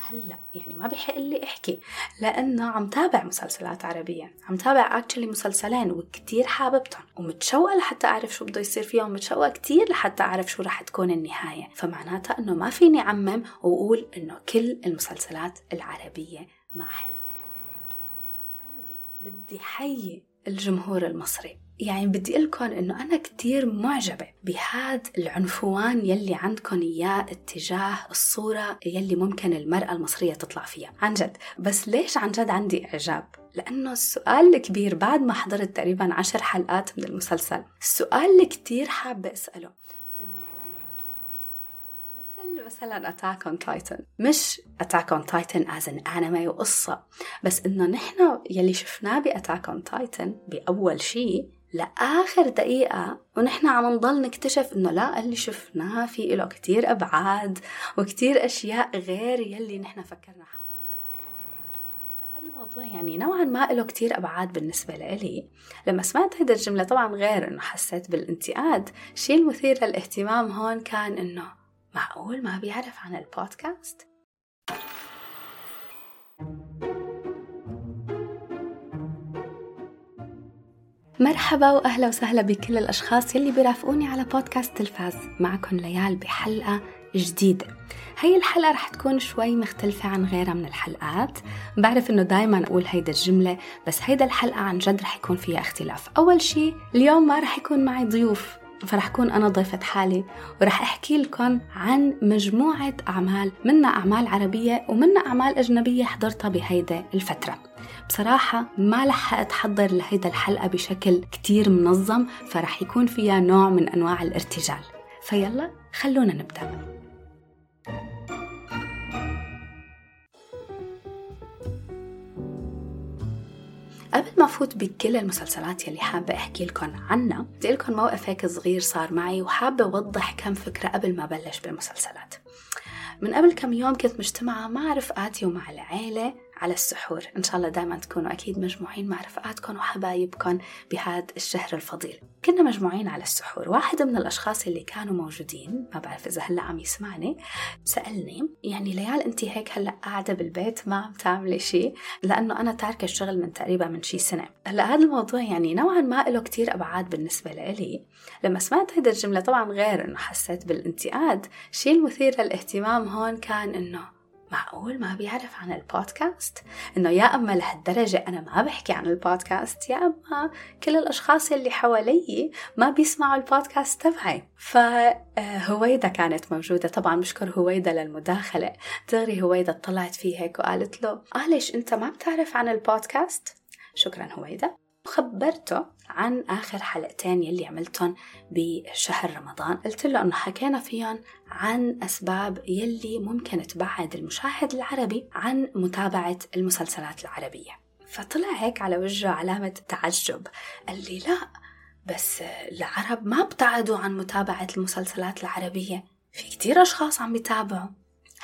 هلأ يعني ما بحق لي احكي لأنه عم تابع مسلسلات عربيه عم تابع اكشلي مسلسلين وكتير حاببتهم ومتشوقة لحتى أعرف شو بده يصير فيهم ومتشوقة كتير لحتى أعرف شو رح تكون النهاية. فمعناتها إنه ما فيني أعمم وأقول إنه كل المسلسلات العربية ما حلوة. بدي حيي الجمهور المصري. يعني بدي لكم إنه أنا كتير معجبة بهذا العنفوان يلي عندكم إياه اتجاه الصورة يلي ممكن المرأة المصرية تطلع فيها. عن جد. بس ليش عن جد عندي إعجاب؟ لأنه السؤال الكبير بعد ما حضرت تقريبا عشر حلقات من المسلسل السؤال اللي كتير حابة أسأله. مثلا Attack on Titan مش Attack on Titan as an anime وقصة بس إنه نحن يلي شفناه ب Attack on Titan بأول شيء لآخر دقيقة ونحن عم نضل نكتشف إنه لا اللي شفناه في له كتير أبعاد وكتير أشياء غير يلي نحن فكرنا الموضوع يعني نوعا ما له كتير أبعاد بالنسبة لإلي. لما سمعت هيدا الجملة طبعا غير إنه حسيت بالانتقاد. الشيء المثير للاهتمام هون كان إنه معقول ما بيعرف عن البودكاست؟ مرحبا وأهلا وسهلا بكل الأشخاص يلي بيرافقوني على بودكاست تلفاز. معكم ليال بحلقة جديدة. هي الحلقة رح تكون شوي مختلفة عن غيرها من الحلقات. بعرف إنه دايما أقول هيدا الجملة بس هيدا الحلقة عن جد رح يكون فيها اختلاف. أول شي اليوم ما رح يكون معي ضيوف فرح كون أنا ضيفة حالي ورح أحكي لكم عن مجموعة أعمال منا أعمال عربية ومنا أعمال أجنبية حضرتها بهيدا الفترة. بصراحة ما لحقت أحضر لهيدا الحلقة بشكل كتير منظم فرح يكون فيها نوع من أنواع الارتجال. فيلا خلونا نبدأ. قبل ما أفوت بكل المسلسلات يلي حابة أحكي لكم عنها بدي لكم موقف هيك صغير صار معي وحابة أوضح كم فكرة قبل ما بلش بالمسلسلات. من قبل كم يوم كنت مجتمعة مع رفقاتي ومع العيلة على السحور. إن شاء الله دائما تكونوا أكيد مجموعين مع رفقاتكم وحبايبكم بهذا الشهر الفضيل. كنا مجموعين على السحور. واحد من الأشخاص اللي كانوا موجودين ما بعرف إذا هلأ عم يسمعني سألني يعني ليال أنت هيك هلأ قاعدة بالبيت ما عم تعملي شيء لأنه أنا تاركة الشغل من تقريبا من شي سنة. هلأ هذا الموضوع يعني نوعا ما له كتير أبعاد بالنسبة لإلي. لما سمعت هيدا الجملة طبعا غير إنه حسيت بالانتقاد. الشيء المثير للاهتمام هون كان إنه معقول ما بيعرف عن البودكاست؟ إنه يا أما لهالدرجة أنا ما بحكي عن البودكاست يا أما كل الأشخاص اللي حوالي ما بيسمعوا البودكاست تبعي. فهويدا كانت موجودة. طبعا بشكر هويدا للمداخلة. دغري هويدا طلعت فيه هيك وقالت له آه أنت ما بتعرف عن البودكاست؟ شكرا هويدا. خبرته عن آخر حلقتين يلي عملتهم بشهر رمضان. قلت له أنه حكينا فيهم عن أسباب يلي ممكن تبعد المشاهد العربي عن متابعة المسلسلات العربية. فطلع هيك على وجهه علامة تعجب. قال لي لا بس العرب ما ابتعدوا عن متابعة المسلسلات العربية. في كتير أشخاص عم يتابعوا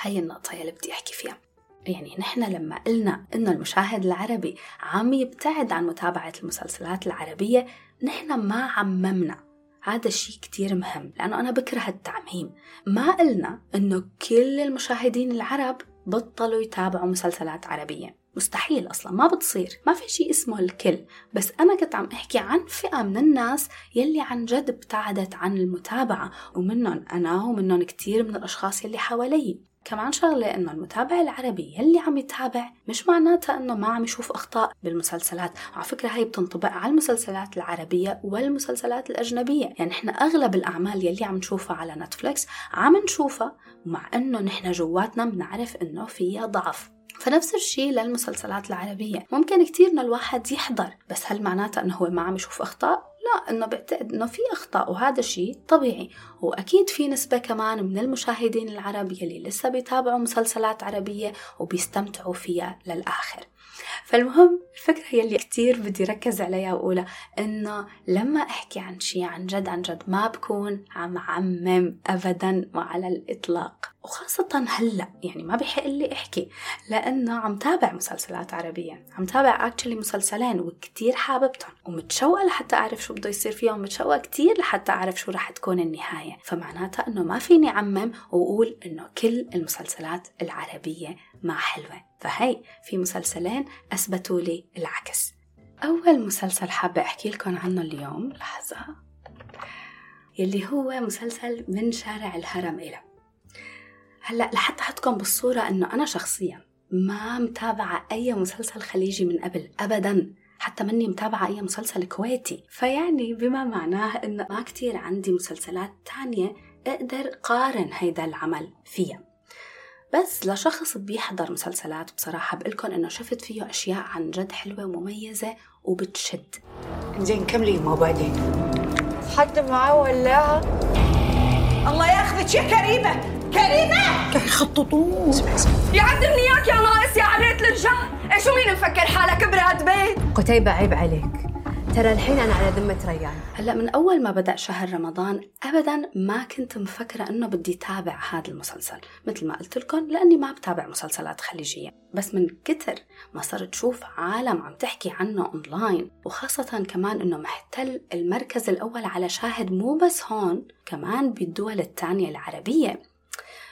هاي النقطة يلي بدي أحكي فيها. يعني نحن لما قلنا إنه المشاهد العربي عم يبتعد عن متابعة المسلسلات العربية نحن ما عممنا. هذا الشيء كتير مهم لأنه أنا بكره التعميم. ما قلنا إنه كل المشاهدين العرب بطلوا يتابعوا مسلسلات عربية. مستحيل أصلا ما بتصير. ما في شيء اسمه الكل. بس أنا كنت عم أحكي عن فئة من الناس يلي عن جد ابتعدت عن المتابعة ومنهم أنا ومنهم كتير من الأشخاص يلي حوالي. كمان شغلة إنه المتابع العربي يلي عم يتابع مش معناتها إنه ما عم يشوف أخطاء بالمسلسلات. على فكرة هي بتنطبق على المسلسلات العربية والمسلسلات الأجنبية. يعني إحنا أغلب الأعمال يلي عم نشوفها على نتفليكس عم نشوفها مع إنه نحن جواتنا بنعرف إنه فيها ضعف. فنفس الشيء للمسلسلات العربية. ممكن كتير إن الواحد يحضر بس هل معناتها إنه هو ما عم يشوف أخطاء؟ لا إنه بعتقد إنه في أخطاء وهذا شيء طبيعي. وأكيد في نسبة كمان من المشاهدين العرب يلي لسه بيتابعوا مسلسلات عربية وبيستمتعوا فيها للآخر. فالمهم الفكرة يلي كتير بدي ركز عليها وأقولها إنه لما أحكي عن شيء عن جد عن جد ما بكون عم عمم أبدا وعلى الإطلاق. وخاصة هلأ يعني ما بحق لي أحكي لأنه عم تابع مسلسلات عربية عم تابع اكشلي مسلسلين وكتير حاببتهم ومتشوقة لحتى أعرف شو بده يصير فيهم ومتشوقة كتير لحتى أعرف شو رح تكون النهاية. فمعناتها إنه ما فيني عمم وأقول إنه كل المسلسلات العربية ما حلوة. فهي في مسلسلين أثبتوا لي العكس. أول مسلسل حابة أحكي لكم عنه اليوم لحظة. يلي هو مسلسل من شارع الهرم إلى. هلأ لحتى أحطكم بالصورة إنه أنا شخصيا ما متابعة أي مسلسل خليجي من قبل ابدا. حتى مني متابعة أي مسلسل كويتي. فيعني بما معناه إنه ما كتير عندي مسلسلات تانية أقدر قارن هيدا العمل فيها. بس لشخص بيحضر مسلسلات بصراحة بقولكم إنه شفت فيه أشياء عن جد حلوة ومميزة وبتشد. زين كملي ما بعدين؟ حد معاه ولاعة الله ياخذك يا كريمة! كريمة! يخططون. يعذبني اياك يا ناقص يا عريت الرجال إيش مين مفكر حالك براد بيت؟ قتيبة عيب عليك. ترى الحين أنا على ذمة ريان. هلا من أول ما بدأ شهر رمضان أبدا ما كنت مفكرة إنه بدي تابع هذا المسلسل مثل ما قلت لكم لأني ما بتابع مسلسلات خليجية. بس من كتر ما صرت شوف عالم عم تحكي عنه أونلاين وخاصة كمان إنه محتل المركز الأول على شاهد مو بس هون كمان بالدول الثانية العربية.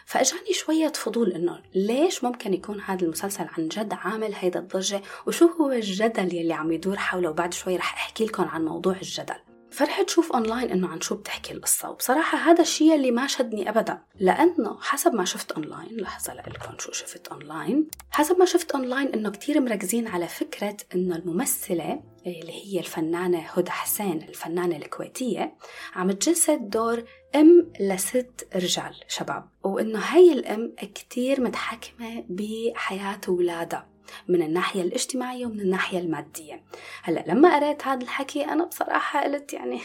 فإجاني شوية فضول إنه ليش ممكن يكون هذا المسلسل عن جد عامل هيدا الضجة؟ وشو هو الجدل يلي عم يدور حوله؟ وبعد شوي رح أحكي لكم عن موضوع الجدل. فرحت شوف أونلاين إنه عن شو بتحكي القصة. وبصراحة هذا الشيء اللي ما شدني ابدا. لأنه حسب ما شفت أونلاين لحظة لكم شو شفت أونلاين. حسب ما شفت أونلاين إنه كتير مركزين على فكرة إنه الممثلة اللي هي الفنانة هدى حسين الفنانة الكويتية عم تجسد دور أم لست رجال شباب. وإنه هاي الأم كتير متحكمة بحياة اولادها من الناحية الاجتماعية ومن الناحية المادية. هلأ لما قريت هذا الحكي أنا بصراحة قلت يعني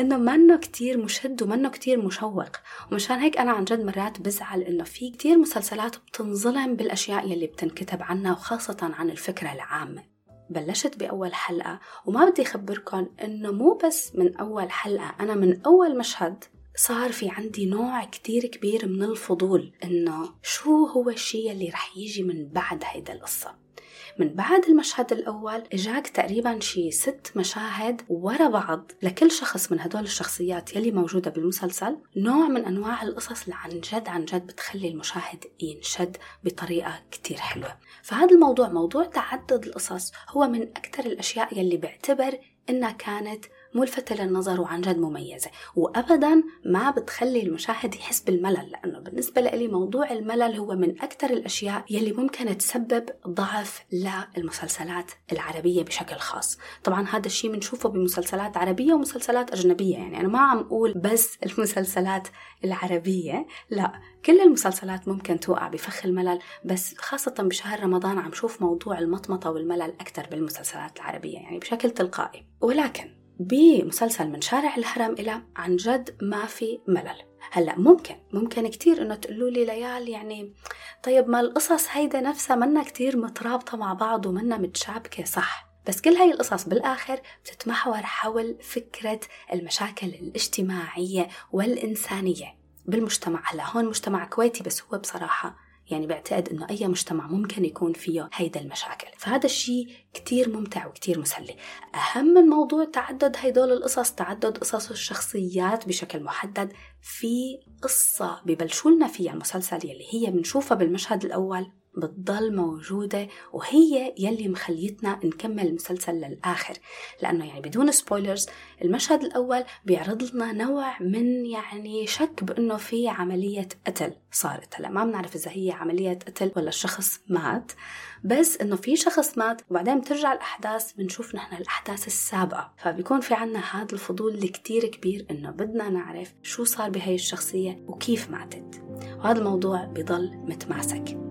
إنه منه كتير مشد ومنه كتير مشوق. ومشان هيك أنا عن جد مرات بزعل إنه في كتير مسلسلات بتنظلم بالأشياء يلي بتنكتب عنها وخاصة عن الفكرة العامة. بلشت بأول حلقة وما بدي أخبركم إنه مو بس من أول حلقة أنا من أول مشهد صار في عندي نوع كتير كبير من الفضول إنه شو هو الشيء اللي رح يجي من بعد هيدا القصة. من بعد المشهد الأول إجاك تقريبا شي ست مشاهد ورا بعض لكل شخص من هدول الشخصيات يلي موجودة بالمسلسل. نوع من أنواع القصص اللي عن جد عن جد بتخلي المشاهد ينشد بطريقة كتير حلوة. فهذا الموضوع موضوع تعدد القصص هو من أكثر الأشياء يلي بعتبر إنها كانت ملفتة للنظر وعن جد مميزة وأبدا ما بتخلي المشاهد يحس بالملل لأنه بالنسبة لي موضوع الملل هو من أكثر الأشياء يلي ممكن تسبب ضعف للمسلسلات العربية بشكل خاص. طبعا هذا الشيء بنشوفه بمسلسلات عربية ومسلسلات أجنبية يعني أنا ما عم أقول بس المسلسلات العربية لا. كل المسلسلات ممكن توقع بفخ الملل بس خاصة بشهر رمضان عم شوف موضوع المطمطة والملل أكثر بالمسلسلات العربية يعني بشكل تلقائي. ولكن بمسلسل من شارع الهرم إلى عن جد ما في ملل. هلا ممكن ممكن كتير إنه تقولوا لي ليال يعني طيب ما القصص هيدا نفسها منا كتير مترابطة مع بعض ومنا متشابكة صح. بس كل هاي القصص بالآخر بتتمحور حول فكرة المشاكل الاجتماعية والإنسانية بالمجتمع. هلا هون مجتمع كويتي بس هو بصراحة يعني بعتقد إنه أي مجتمع ممكن يكون فيه هيدا المشاكل. فهذا الشيء كتير ممتع وكتير مسلي. أهم من موضوع تعدد هيدول القصص تعدد قصص الشخصيات بشكل محدد في قصة ببلشوا لنا فيها المسلسل يلي هي بنشوفها بالمشهد الأول. بتضل موجودة وهي يلي مخليتنا نكمل المسلسل للآخر. لأنه يعني بدون سبويلرز المشهد الأول بيعرض لنا نوع من يعني شك بأنه في عملية قتل صارت. هلأ ما بنعرف إذا هي عملية قتل ولا الشخص مات بس إنه في شخص مات وبعدين بترجع الأحداث بنشوف نحن الأحداث السابقة. فبيكون في عنا هذا الفضول الكتير كبير إنه بدنا نعرف شو صار بهي الشخصية وكيف ماتت. وهذا الموضوع بضل متماسك.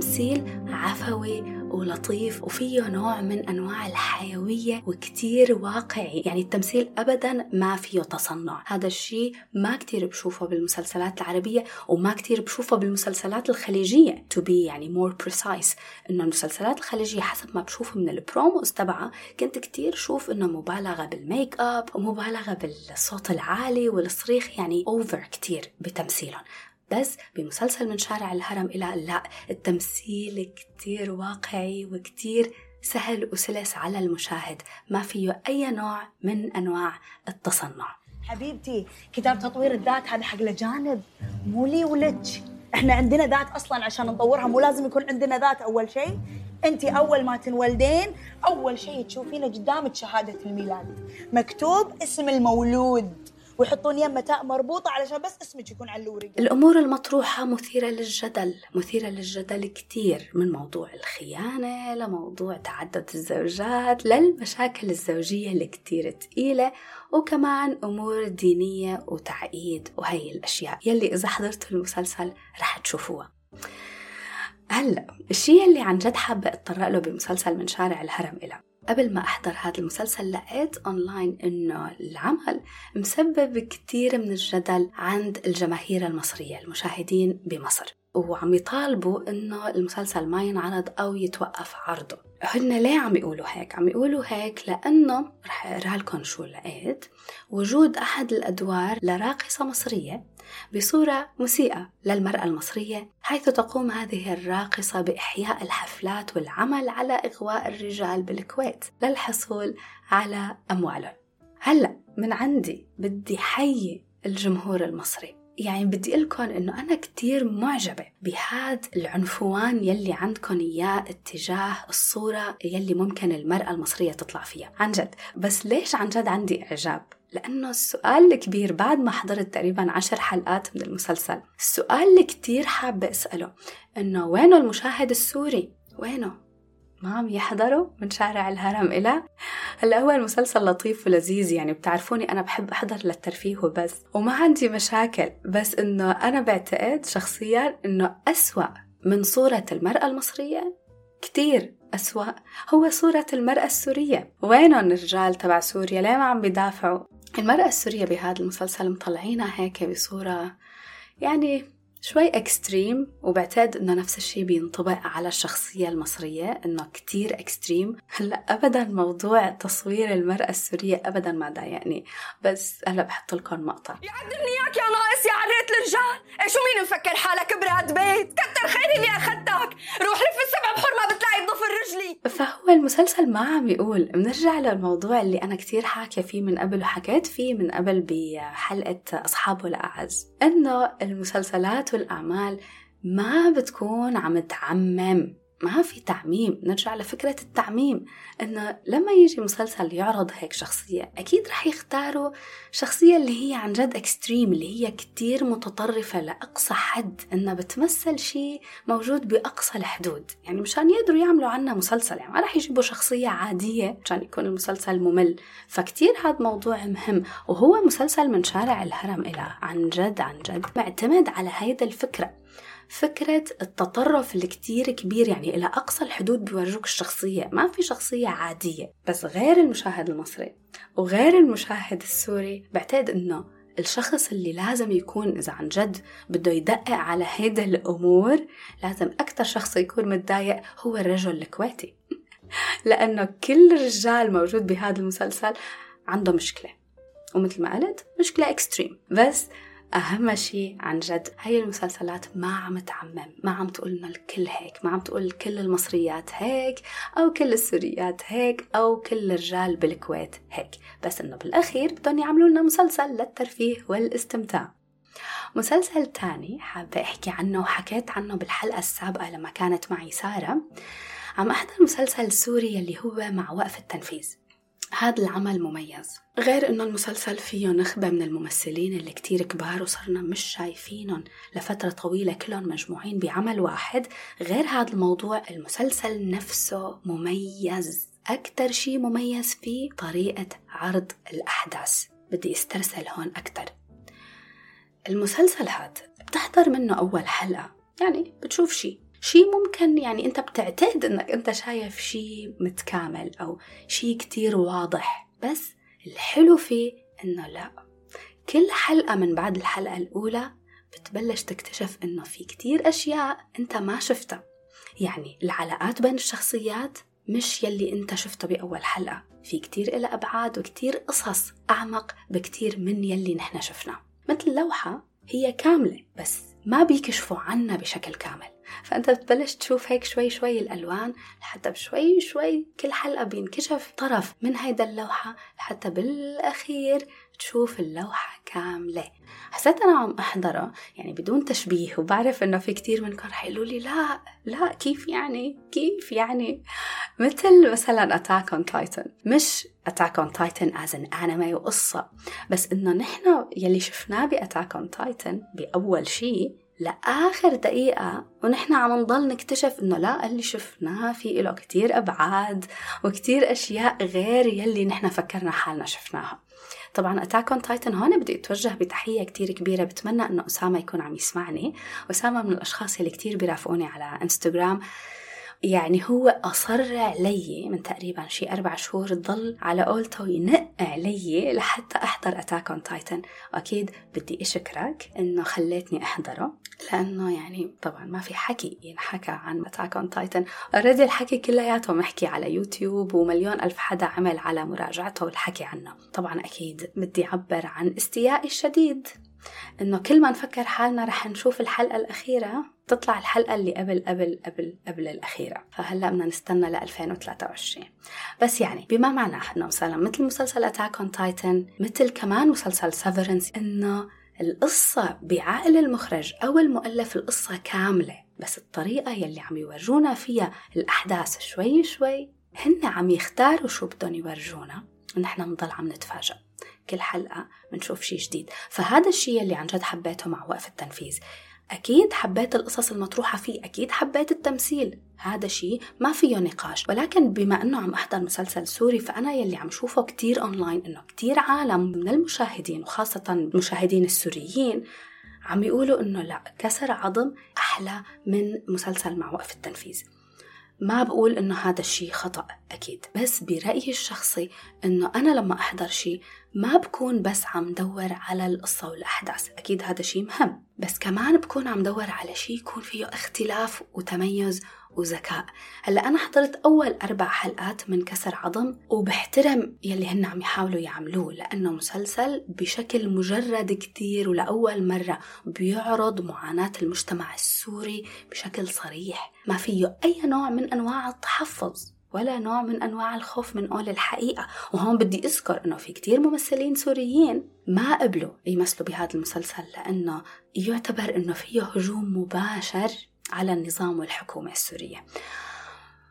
التمثيل عفوي ولطيف وفيه نوع من أنواع الحيوية وكتير واقعي. يعني التمثيل أبدا ما فيه تصنع. هذا الشيء ما كتير بشوفه بالمسلسلات العربية وما كتير بشوفه بالمسلسلات الخليجية. To be يعني more precise إنه المسلسلات الخليجية حسب ما بشوف من ال promos تبعها كنت كتير شوف إنه مبالغة بالميك اب ومبالغة بالصوت العالي والصريخ يعني over كتير بتمثيلهم. بس بمسلسل من شارع الهرم إلى لا التمثيل كتير واقعي وكتير سهل وسلس على المشاهد. ما فيه أي نوع من أنواع التصنع. حبيبتي كتاب تطوير الذات هذا حق الأجانب. مو لي ولك. إحنا عندنا ذات أصلا عشان نطورها مو لازم يكون عندنا ذات أول شيء. انت أول ما تنولدين أول شيء تشوفينه قدامك شهادة الميلاد. مكتوب اسم المولود. ويحطون يمه تاء مربوطة علشان بس اسمك يكون على الورقه الأمور المطروحة مثيرة للجدل مثيرة للجدل كتير من موضوع الخيانة لموضوع تعدد الزوجات للمشاكل الزوجية الكتير تقيلة وكمان أمور دينية وتعقيد وهي الأشياء يلي إذا حضرتوا المسلسل رح تشوفوها. هلا الشيء اللي عن جد حابة أتطرق له بمسلسل من شارع الهرم إلى قبل ما أحضر هذا المسلسل لقيت أونلاين إنه العمل مسبب كتير من الجدل عند الجماهير المصرية المشاهدين بمصر. وعم يطالبوا إنه المسلسل ما ينعرض أو يتوقف عرضه. هن ليه عم يقولوا هيك؟ عم يقولوا هيك لأنه رح أقرأ لكم شو لقيت. وجود أحد الأدوار لراقصة مصرية بصورة مسيئة للمرأة المصرية حيث تقوم هذه الراقصة بإحياء الحفلات والعمل على إغواء الرجال بالكويت للحصول على أموالهم. هلأ من عندي بدي حيي الجمهور المصري. يعني بدي لكم إنه أنا كتير معجبة بهذا العنفوان يلي عندكم إياه اتجاه الصورة يلي ممكن المرأة المصرية تطلع فيها. عن جد. بس ليش عن جد عندي إعجاب؟ لأنه السؤال الكبير بعد ما حضرت تقريبا عشر حلقات من المسلسل السؤال اللي كتير حابة أسأله إنه وينه المشاهد السوري؟ وينه؟ ما عم يحضروا من شارع الهرم إلى هلا هو المسلسل لطيف ولذيذ يعني بتعرفوني أنا بحب أحضر للترفيه وبس. وما عندي مشاكل بس إنه أنا بعتقد شخصيا إنه أسوأ من صورة المرأة المصرية كتير أسوأ هو صورة المرأة السورية. وينهم الرجال تبع سوريا؟ ليه ما عم بيدافعوا؟ المرأة السورية بهذا المسلسل مطلعينها هيك بصورة يعني شوي extreme وبعتقد إنه نفس الشيء بينطبق على الشخصية المصرية إنه كتير extreme هلأ ابدا موضوع تصوير المرأة السورية ابدا ما ضايقني. بس هلأ بحط لكم مقطع. يعدمني إياك يا ناقص يا عرة الرجال إيه شو مين مفكر حالك براد بيت؟ كتر خيري اللي أخدتك. روح لف السبع بحر ما بتلاقي بضفر رجلي. فهو المسلسل ما عم يقول. بنرجع للموضوع اللي أنا كتير حاكية فيه من قبل وحكيت فيه من قبل بحلقة أصحابه الأعز. إنه المسلسلات والأعمال ما بتكون عم تعمم. ما في تعميم. نرجع لفكرة التعميم إنه لما يجي مسلسل يعرض هيك شخصية أكيد رح يختاروا شخصية اللي هي عن جد اكستريم اللي هي كتير متطرفة لأقصى حد إنها بتمثل شيء موجود بأقصى الحدود. يعني مشان يقدروا يعملوا عنا مسلسل يعني ما رح يجيبوا شخصية عادية مشان يكون المسلسل ممل. فكتير هذا موضوع مهم وهو مسلسل من شارع الهرم إلى عن جد عن جد معتمد على هيدا الفكرة. فكرة التطرف الكتير كبير يعني إلى أقصى الحدود بيورجوك الشخصية. ما في شخصية عادية بس غير المشاهد المصري وغير المشاهد السوري. بعتقد إنه الشخص اللي لازم يكون إذا عن جد بده يدقق على هيدا الأمور لازم أكتر شخص يكون متضايق هو الرجل الكويتي. لأنه كل رجال موجود بهذا المسلسل عنده مشكلة ومثل ما قلت مشكلة اكستريم بس أهم شيء عن جد هي المسلسلات ما عم تعمم ما عم تقول لنا الكل هيك ما عم تقول كل المصريات هيك أو كل السوريات هيك أو كل الرجال بالكويت هيك بس إنه بالأخير بدهم يعملوا لنا مسلسل للترفيه والاستمتاع. مسلسل تاني حابة أحكي عنه وحكيت عنه بالحلقة السابقة لما كانت معي سارة عم أحضر مسلسل سوري اللي هو مع وقف التنفيذ. هذا العمل مميز. غير إنه المسلسل فيه نخبة من الممثلين اللي كتير كبار وصرنا مش شايفينهم لفترة طويلة كلهم مجموعين بعمل واحد. غير هذا الموضوع المسلسل نفسه مميز. أكتر شي مميز فيه طريقة عرض الأحداث. بدي استرسل هون أكتر. المسلسل هذا بتحضر منه أول حلقة يعني بتشوف شي. شيء ممكن يعني انت بتعتقد انك انت شايف شيء متكامل أو شيء كتير واضح بس الحلو فيه انه لا. كل حلقة من بعد الحلقة الأولى بتبلش تكتشف انه في كتير أشياء انت ما شفتها. يعني العلاقات بين الشخصيات مش يلي انت شفته بأول حلقة. في كتير إلها أبعاد وكتير قصص أعمق بكتير من يلي نحن شفناه. مثل اللوحة هي كاملة بس ما بيكشفوا عنا بشكل كامل. فأنت بتبلش تشوف هيك شوي شوي الألوان لحتى بشوي شوي كل حلقة بينكشف طرف من هيدا اللوحة لحتى بالأخير تشوف اللوحة كاملة. حسيت أنا عم أحضره يعني بدون تشبيه وبعرف إنه في كتير منكم رح يقولوا لي لا لا كيف يعني؟ كيف يعني؟ مثل مثلا Attack on Titan مش Attack on Titan as an anime وقصة بس إنه نحن يلي شفناه ب Attack on Titan بأول شيء لآخر دقيقة ونحن عم نضل نكتشف إنه لا اللي شفناه في له كتير أبعاد وكتير أشياء غير يلي نحن فكرنا حالنا شفناها. طبعا Attack on Titan هون بدي أتوجه بتحية كتير كبيرة بتمنى إنه أسامة يكون عم يسمعني. أسامة من الأشخاص اللي كتير بيرافقوني على إنستغرام. يعني هو أصر علي من تقريبا شي أربع شهور ضل على قولته ينق علي لحتى أحضر Attack on Titan. وأكيد بدي أشكرك إنه خليتني أحضره. لأنه يعني طبعا ما في حكي ينحكى عن Attack on Titan. already الحكي كلياته محكي على يوتيوب ومليون ألف حدا عمل على مراجعته والحكي عنه. طبعا أكيد بدي أعبر عن استيائي الشديد. إنه كل ما نفكر حالنا رح نشوف الحلقة الأخيرة تطلع الحلقة اللي قبل قبل قبل قبل الأخيرة. فهلأ بدنا نستنى ل 2023 بس يعني بما معناه إنه مثلا مثل مسلسل Attack on Titan مثل كمان مسلسل Severance إنه القصة بعقل المخرج أو المؤلف القصة كاملة بس الطريقة يلي عم يورجونا فيها الأحداث شوي شوي هن عم يختاروا شو بدهم يورجونا ونحن بنضل عم نتفاجأ كل حلقة بنشوف شيء جديد. فهذا الشيء اللي عن جد حبيته مع وقف التنفيذ. أكيد حبيت القصص المطروحة فيه أكيد حبيت التمثيل. هذا شيء ما فيه نقاش. ولكن بما أنه عم أحضر مسلسل سوري فأنا يلي عم شوفه كتير أونلاين أنه كتير عالم من المشاهدين وخاصة المشاهدين السوريين عم يقولوا أنه لا كسر عظم أحلى من مسلسل مع وقف التنفيذ. ما بقول إنه هذا الشيء خطأ أكيد. بس برأيي الشخصي إنه أنا لما أحضر شيء ما بكون بس عم دور على القصة والأحداث أكيد هذا شيء مهم. بس كمان بكون عم دور على شيء يكون فيه اختلاف وتميز وذكاء. هلا أنا حضرت أول أربع حلقات من كسر عظم وبحترم يلي هن عم يحاولوا يعملوه لأنه مسلسل بشكل مجرد كتير ولأول مرة بيعرض معاناة المجتمع السوري بشكل صريح. ما فيه أي نوع من أنواع التحفظ ولا نوع من أنواع الخوف من قول الحقيقة. وهون بدي أذكر أنه في كتير ممثلين سوريين ما قبلوا يمثلوا بهذا المسلسل لأنه يعتبر أنه فيه هجوم مباشر على النظام والحكومة السورية.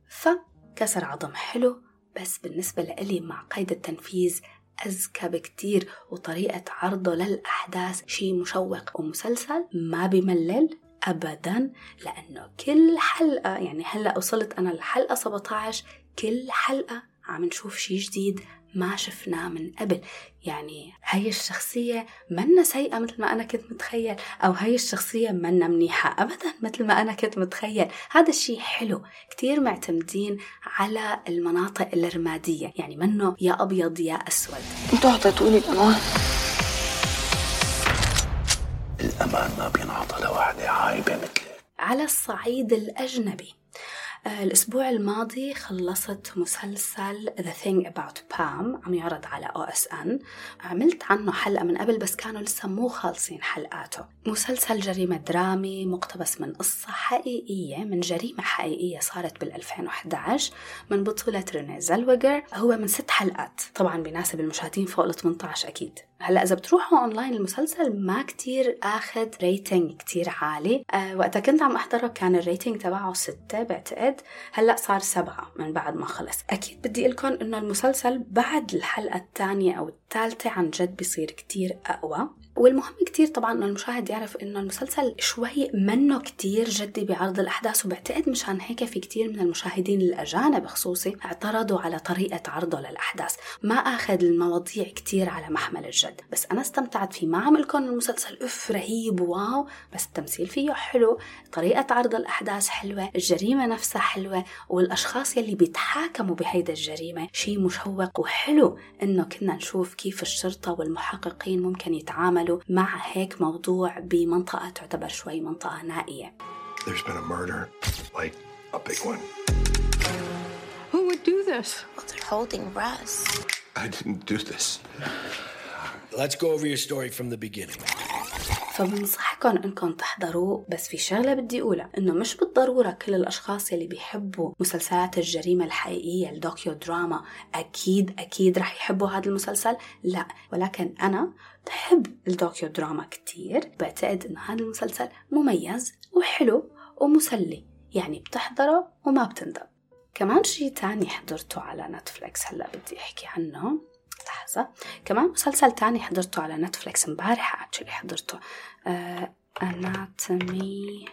فكسر عظم حلو بس بالنسبة لإلي مع قيد التنفيذ أذكى بكتير وطريقة عرضه للأحداث شيء مشوق ومسلسل ما بملل أبدا لأنه كل حلقة يعني هلأ وصلت أنا لحلقة 17 كل حلقة عم نشوف شيء جديد ما شفناه من قبل. يعني هاي الشخصية منا سيئة مثل ما أنا كنت متخيل أو هاي الشخصية منا منيحة أبدا مثل ما أنا كنت متخيل. هذا الشيء حلو كتير معتمدين على المناطق الرمادية. يعني منه يا أبيض يا أسود. أنتوا أعطيتوني الأمان. الأمان ما بينعطى لوحدة عايبة مثلك على الصعيد الأجنبي. الأسبوع الماضي خلصت مسلسل The Thing About Pam عم يعرض على OSN عملت عنه حلقة من قبل بس كانوا لسه مو خالصين حلقاته. مسلسل جريمة درامي مقتبس من قصة حقيقية من جريمة حقيقية صارت بال 2011 من بطولة ريني زلوجر هو من ست حلقات. طبعا بيناسب المشاهدين فوق ال 18 أكيد. هلا إذا بتروحوا اونلاين المسلسل ما كتير آخذ rating كتير عالي. أه وقتها كنت عم أحضره كان ال rating تبعه ستة بعتقد. هلا صار سبعة من بعد ما خلص. أكيد بدي لكم إنه المسلسل بعد الحلقة الثانية أو الثالثة عن جد بيصير كتير أقوى. والمهم كتير طبعا إنه المشاهد يعرف إنه المسلسل شوي منه كتير جدي بعرض الأحداث وبعتقد مشان هيك في كتير من المشاهدين الأجانب خصوصي اعترضوا على طريقة عرضه للأحداث. ما آخذ المواضيع كتير على محمل الجد. بس أنا استمتعت فيه. ما عم لكم المسلسل اف رهيب واو. بس التمثيل فيه حلو. طريقة عرض الأحداث حلوة. الجريمة نفسها حلوة. والأشخاص يلي بيتحاكموا بهيدا الجريمة شيء مشوق وحلو إنه كنا نشوف كيف الشرطه والمحققين ممكن يتعاملوا مع هيك موضوع بمنطقه تعتبر شوي منطقه نائيه There's been a murder, like a big one. Who would do this? Well, they're holding Russ. I didn't do this. Let's go over your story from the beginning. فبنصحكم انكم تحضروه بس في شغلة بدي أقولها إنه مش بالضرورة كل الأشخاص يلي بيحبوا مسلسلات الجريمة الحقيقية ال docudrama أكيد أكيد رح يحبوا هذا المسلسل لا ولكن أنا بحب ال docudrama كتير بعتقد إنه هذا المسلسل مميز وحلو ومسلي يعني بتحضره وما بتندم. كمان شيء تاني حضرته على نتفليكس هلأ بدي أحكي عنه. لحظة. كمان مسلسل تاني حضرته على نتفليكس امبارح actually حضرته. Anatomy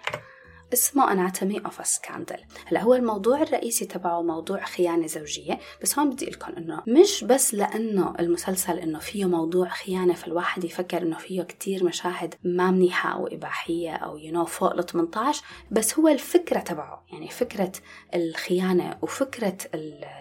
اسمه Anatomy of Scandal. هلا هو الموضوع الرئيسي تبعه موضوع خيانة زوجية بس هون بدي لكم إنه مش بس لأنه المسلسل إنه فيه موضوع خيانة فالواحد يفكر إنه فيه كتير مشاهد ما منيحة أو إباحية أو you you know فوق ال 18 بس هو الفكرة تبعه يعني فكرة الخيانة وفكرة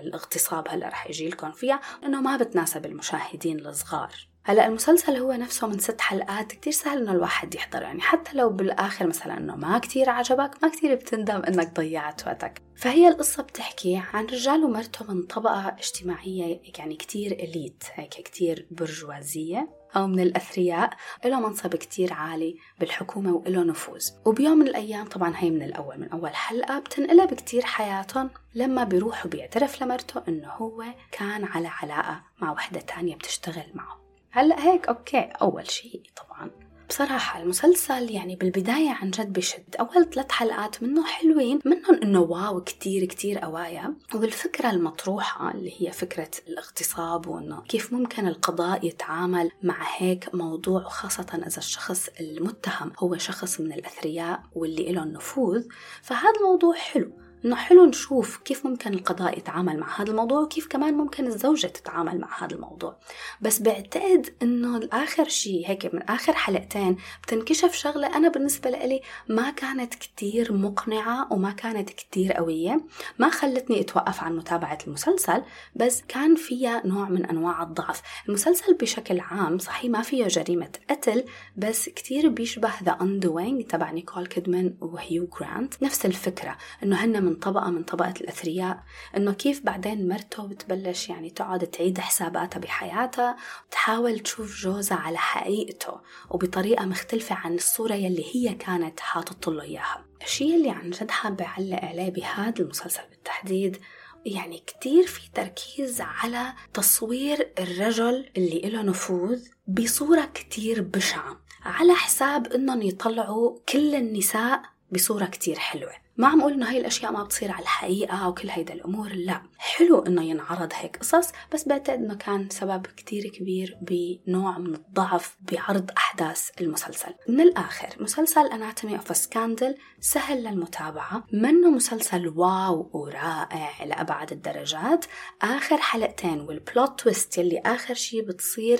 الاغتصاب هلأ رح يجي لكم فيها إنه ما بتناسب المشاهدين الصغار. هلا المسلسل هو نفسه من ست حلقات كتير سهل إنه الواحد يحضر يعني حتى لو بالآخر مثلا إنه ما كتير عجبك ما كتير بتندم إنك ضيعت وقتك. فهي القصة بتحكي عن رجال ومرته من طبقة اجتماعية يعني كتير إليت هيك كتير برجوازية أو من الأثرياء. له منصب كتير عالي بالحكومة وله نفوذ. وبيوم من الأيام طبعا هي من الأول من أول حلقة بتنقلب كتير حياتهم لما بيروح وبيعترف لمرته إنه هو كان على علاقة مع وحدة تانية بتشتغل معه. هلأ هيك أوكي. أول شيء طبعا. بصراحة المسلسل يعني بالبداية عن جد بشد. أول ثلاث حلقات منه حلوين منهم إنه واو كتير كتير قوايا. والفكرة المطروحة اللي هي فكرة الاغتصاب وإنه كيف ممكن القضاء يتعامل مع هيك موضوع وخاصة إذا الشخص المتهم هو شخص من الأثرياء واللي له النفوذ فهذا الموضوع حلو. إنه حلو نشوف كيف ممكن القضاء يتعامل مع هذا الموضوع وكيف كمان ممكن الزوجة تتعامل مع هذا الموضوع. بس بعتقد إنه الآخر شيء هيك من آخر حلقتين بتنكشف شغلة أنا بالنسبة لي ما كانت كتير مقنعة وما كانت كتير قوية. ما خلتني أتوقف عن متابعة المسلسل بس كان فيها نوع من أنواع الضعف. المسلسل بشكل عام صحيح ما فيه جريمة قتل بس كتير بيشبه The Undoing تبع نيكول كيدمان وهيو جرانت. نفس الفكرة إنه هن من طبقة من طبقة الأثرياء إنه كيف بعدين مرته بتبلش يعني تقعد تعيد حساباتها بحياتها تحاول تشوف جوزها على حقيقته وبطريقة مختلفة عن الصورة يلي هي كانت حاطط له إياها. الشيء اللي عن جد حابة أعلق عليه بهذا المسلسل بالتحديد يعني كتير في تركيز على تصوير الرجل اللي له نفوذ بصورة كتير بشعة على حساب إنهم يطلعوا كل النساء بصورة كتير حلوة. ما عم أقول إنه هاي الأشياء ما بتصير على الحقيقة وكل هيدا الأمور لا. حلو إنه ينعرض هيك قصص بس بعتقد إنه كان سبب كتير كبير بنوع من الضعف بعرض أحداث المسلسل. من الآخر مسلسل Anatomy of Scandal سهل للمتابعة. منه مسلسل wow ورائع لأبعد الدرجات. آخر حلقتين وال plot twist يلي آخر شي بتصير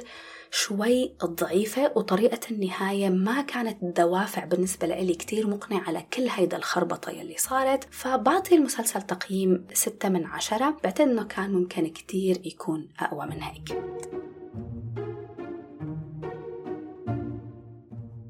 شوي ضعيفة وطريقة النهاية ما كانت الدوافع بالنسبة لي كتير مقنعة على كل هيدا الخربطة يلي صارت. فبعطي المسلسل تقييم ستة من عشرة بعتقد إنه كان ممكن كتير يكون أقوى من هيك.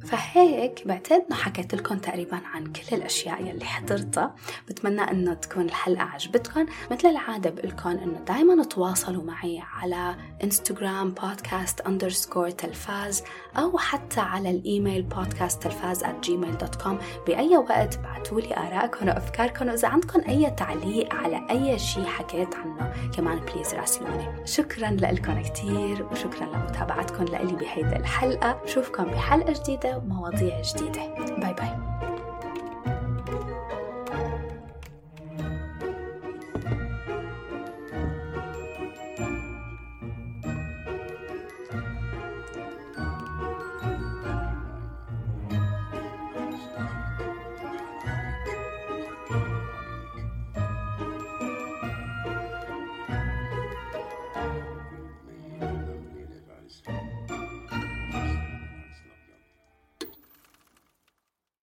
فهيك بعتقد إنه حكيت لكم تقريبا عن كل الأشياء يلي حضرتها. بتمنى إنه تكون الحلقة عجبتكم. مثل العادة بقول لكم إنه دائما تواصلوا معي على انستغرام بودكاست underscore تلفاز أو حتى على الإيميل بودكاست تلفاز at gmail.com بأي وقت بعتوا لي آرائكم وأفكاركم وإذا عندكم أي تعليق على أي شيء حكيت عنه كمان please راسلوني. شكرا لكم كثير وشكرا لمتابعتكم لإلي بهيدا الحلقة. بشوفكم بحلقة جديدة. ومواضيع جديدة. باي باي.